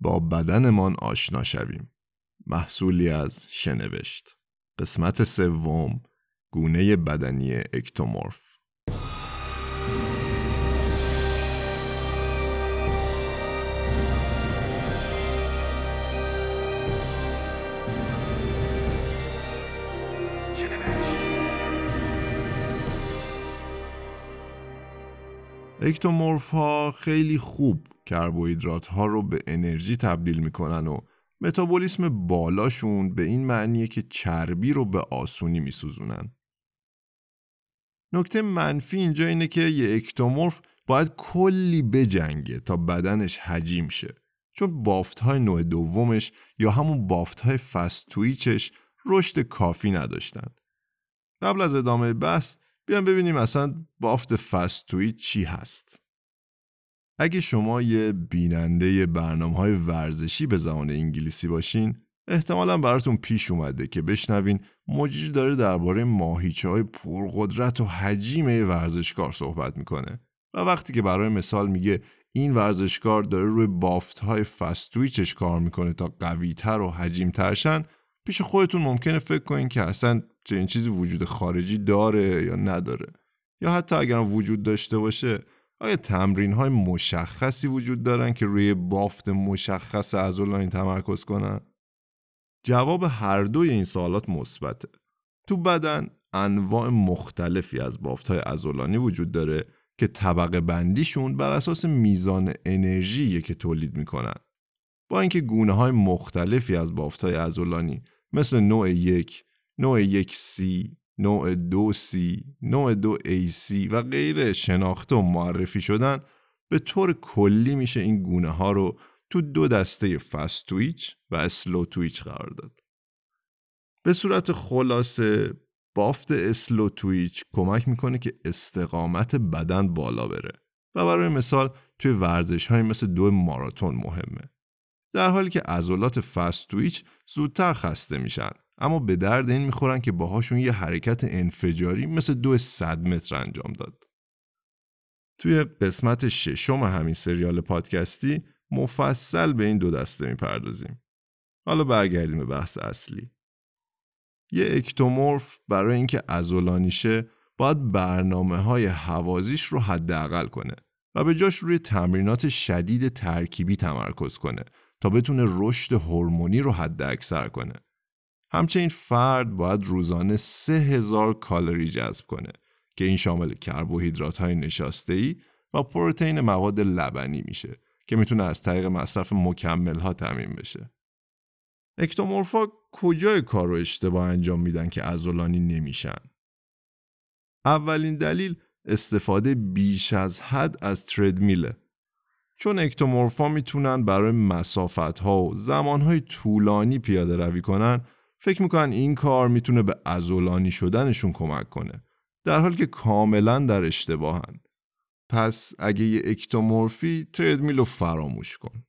با بدنمان آشنا شویم. محصولی از شنوشت. قسمت سوم گونه بدنی اکتومورف. اکتومورف ها خیلی خوب کربوهیدرات ها رو به انرژی تبدیل می‌کنن و متابولیسم بالاشون به این معنیه که چربی رو به آسونی میسوزونن. نکته منفی اینجا اینه که یه اکتومورف باید کلی بجنگه تا بدنش حجیم شه. چون بافت های نوع دومش یا همون بافت های فستویچش رشد کافی نداشتن. قبل از ادامه بحث بیان ببینیم اصلا بافت فستویچ چی هست. اگه شما یه بیننده برنامه های ورزشی به زبان انگلیسی باشین احتمالا براتون پیش اومده که بشنوین مجری داره درباره ماهیچه های پرقدرت و حجیم ورزشکار صحبت می‌کنه و وقتی که برای مثال میگه این ورزشکار داره روی بافت های فستویچش کار می‌کنه تا قویتر و حجیم ترشن پیش خودتون ممکنه فکر کنین که اصلا چنین چیزی وجود خارجی داره یا نداره یا حتی اگر وجود داشته باشه آیا تمرین های مشخصی وجود دارن که روی بافت مشخص عضلانی تمرکز کنن؟ جواب هر دوی این سوالات مثبته. تو بدن انواع مختلفی از بافت های عضلانی وجود داره که طبقه بندیشون بر اساس میزان انرژی که تولید می‌کنن. با اینکه گونه های مختلفی از بافت های عضلانی مثل نوع یک، نوع یک C، نوع دو C، نوع دو C و غیره شناخته و معرفی شدن به طور کلی میشه این گونه ها رو تو دو دسته fast twitch و slow twitch قرار داد. به صورت خلاصه بافت slow twitch کمک می‌کنه که استقامت بدن بالا بره و برای مثال توی ورزش های مثل دو ماراتون مهمه. در حالی که عضلات فست تویچ زودتر خسته میشن اما به درد این می‌خورن که باهاشون یه حرکت انفجاری مثل دو صد متر انجام داد. توی قسمت ششم همین سریال پادکستی مفصل به این دو دسته می‌پردازیم. حالا برگردیم به بحث اصلی. یه اکتومورف برای اینکه ازولانیشه باید برنامه های حوازیش رو حداقل کنه و به جاش روی تمرینات شدید ترکیبی تمرکز کنه تا بتونه رشد هورمونی رو حد اکثر کنه. همچنین فرد باید روزانه 3000 کالری جذب کنه که این شامل کربوهیدرات های نشاسته ای و پروتئین مواد لبنی میشه که می‌تونه از طریق مصرف مکمل ها تامین بشه. اکتومورفا کجای کار رو اشتباه انجام میدن که ازولانی نمیشن؟ اولین دلیل استفاده بیش از حد از تردمیله. چون اکتومورفا می‌تونن برای مسافت ها و زمان های طولانی پیاده روی کنن فکر می‌کنن این کار می‌تونه به ازولانی شدنشون کمک کنه در حالی که کاملا در اشتباهن. پس اگه یه اکتومورفی تردمیل رو فراموش کن.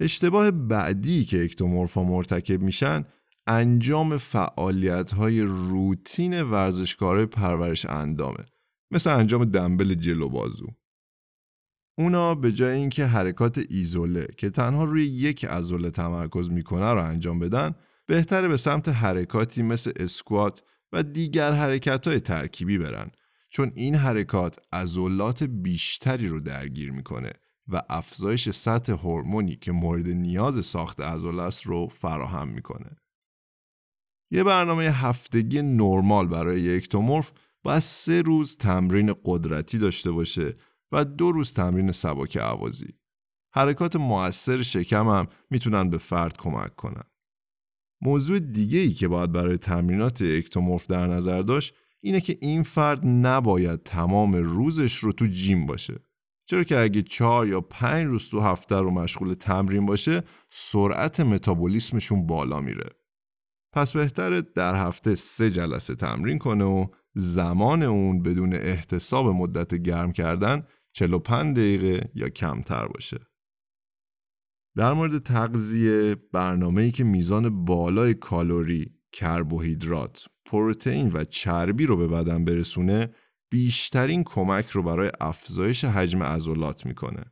اشتباه بعدی که اکتومورفا مرتکب میشن انجام فعالیت های روتین ورزشکار پرورش اندامه مثل انجام دنبل جلو بازو اونا به جای اینکه حرکات ایزوله که تنها روی یک عضله تمرکز می‌کنه رو انجام بدن بهتره به سمت حرکاتی مثل اسکوات و دیگر حرکت های ترکیبی برن چون این حرکات عضلات بیشتری رو درگیر می‌کنه و افزایش سطح هورمونی که مورد نیاز ساخت عضله است رو فراهم می‌کنه. یه برنامه هفتگی نرمال برای یک تومورف باید سه روز تمرین قدرتی داشته باشه و دو روز تمرین سبک عوازی. حرکات موثر شکم هم می‌تونن به فرد کمک کنن. موضوع دیگه ای که باید برای تمرینات اکتومورف در نظر داشت اینه که این فرد نباید تمام روزش رو تو جیم باشه. چرا که اگه چهار یا پنج روز تو هفته رو مشغول تمرین باشه سرعت متابولیسمشون بالا میره. پس بهتره در هفته سه جلسه تمرین کنه و زمان اون بدون احتساب مدت گرم کردن 45 دقیقه یا کمتر باشه. در مورد تغذیه برنامه‌ای که میزان بالای کالری، کربوهیدرات، پروتئین و چربی رو به بدن برسونه بیشترین کمک رو برای افزایش حجم عضلات می‌کنه.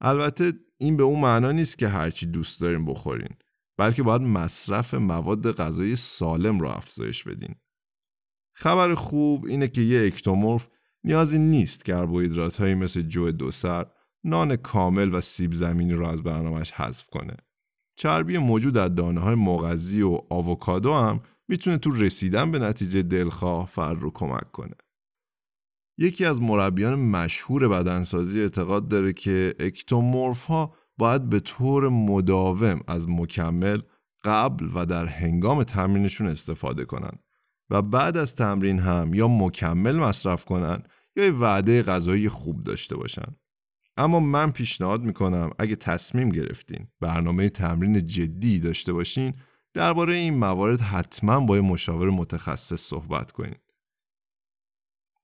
البته این به اون معنا نیست که هرچی دوست دارین بخورین بلکه باید مصرف مواد غذایی سالم رو افزایش بدین. خبر خوب اینه که یه اکتومورف نیازی نیست کربوهیدرات هایی مثل جو دوسر، نان کامل و سیب زمینی رو از برنامهش حذف کنه. چربی موجود در دانه های مغذی و آووکادو هم می‌تونه تو رسیدن به نتیجه دلخواه فرد رو کمک کنه. یکی از مربیان مشهور بدنسازی اعتقاد داره که اکتومورف ها باید به طور مداوم از مکمل قبل و در هنگام تمرینشون استفاده کنن و بعد از تمرین هم یا مکمل مصرف کنن یا یه وعده غذایی خوب داشته باشن. اما من پیشنهاد می‌کنم اگه تصمیم گرفتین برنامه تمرین جدی داشته باشین درباره این موارد حتما با یه مشاور متخصص صحبت کنین.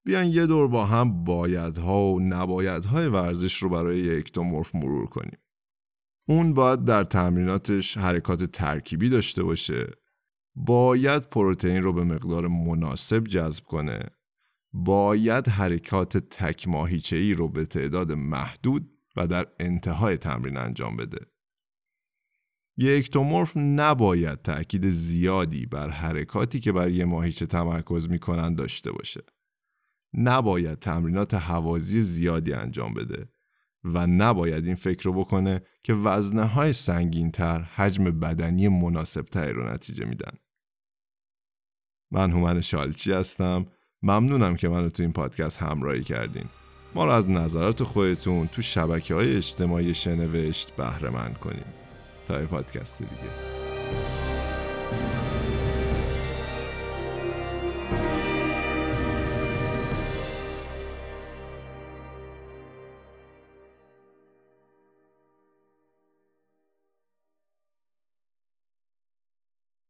بیان یه دور با هم بایدها و نبایدهای ورزش رو برای اکتومورف مرور کنیم. اون باید در تمریناتش حرکات ترکیبی داشته باشه. باید پروتئین رو به مقدار مناسب جذب کنه. باید حرکات تک ای رو به تعداد محدود و در انتهای تمرین انجام بده. یک اکتومورف نباید تأکید زیادی بر حرکاتی که بر یه ماهیچه تمرکز می‌کنن داشته باشه. نباید تمرینات حوازی زیادی انجام بده و نباید این فکر رو بکنه که وزنه های سنگین تر حجم بدنی مناسب تری رو نتیجه میدن. من هومن شالچی هستم. ممنونم که منو تو این پادکست همراهی کردین. ما رو از نظرات خودتون تو شبکه های اجتماعی شنوشت بهره مند کنیم. تا پادکست دیگه.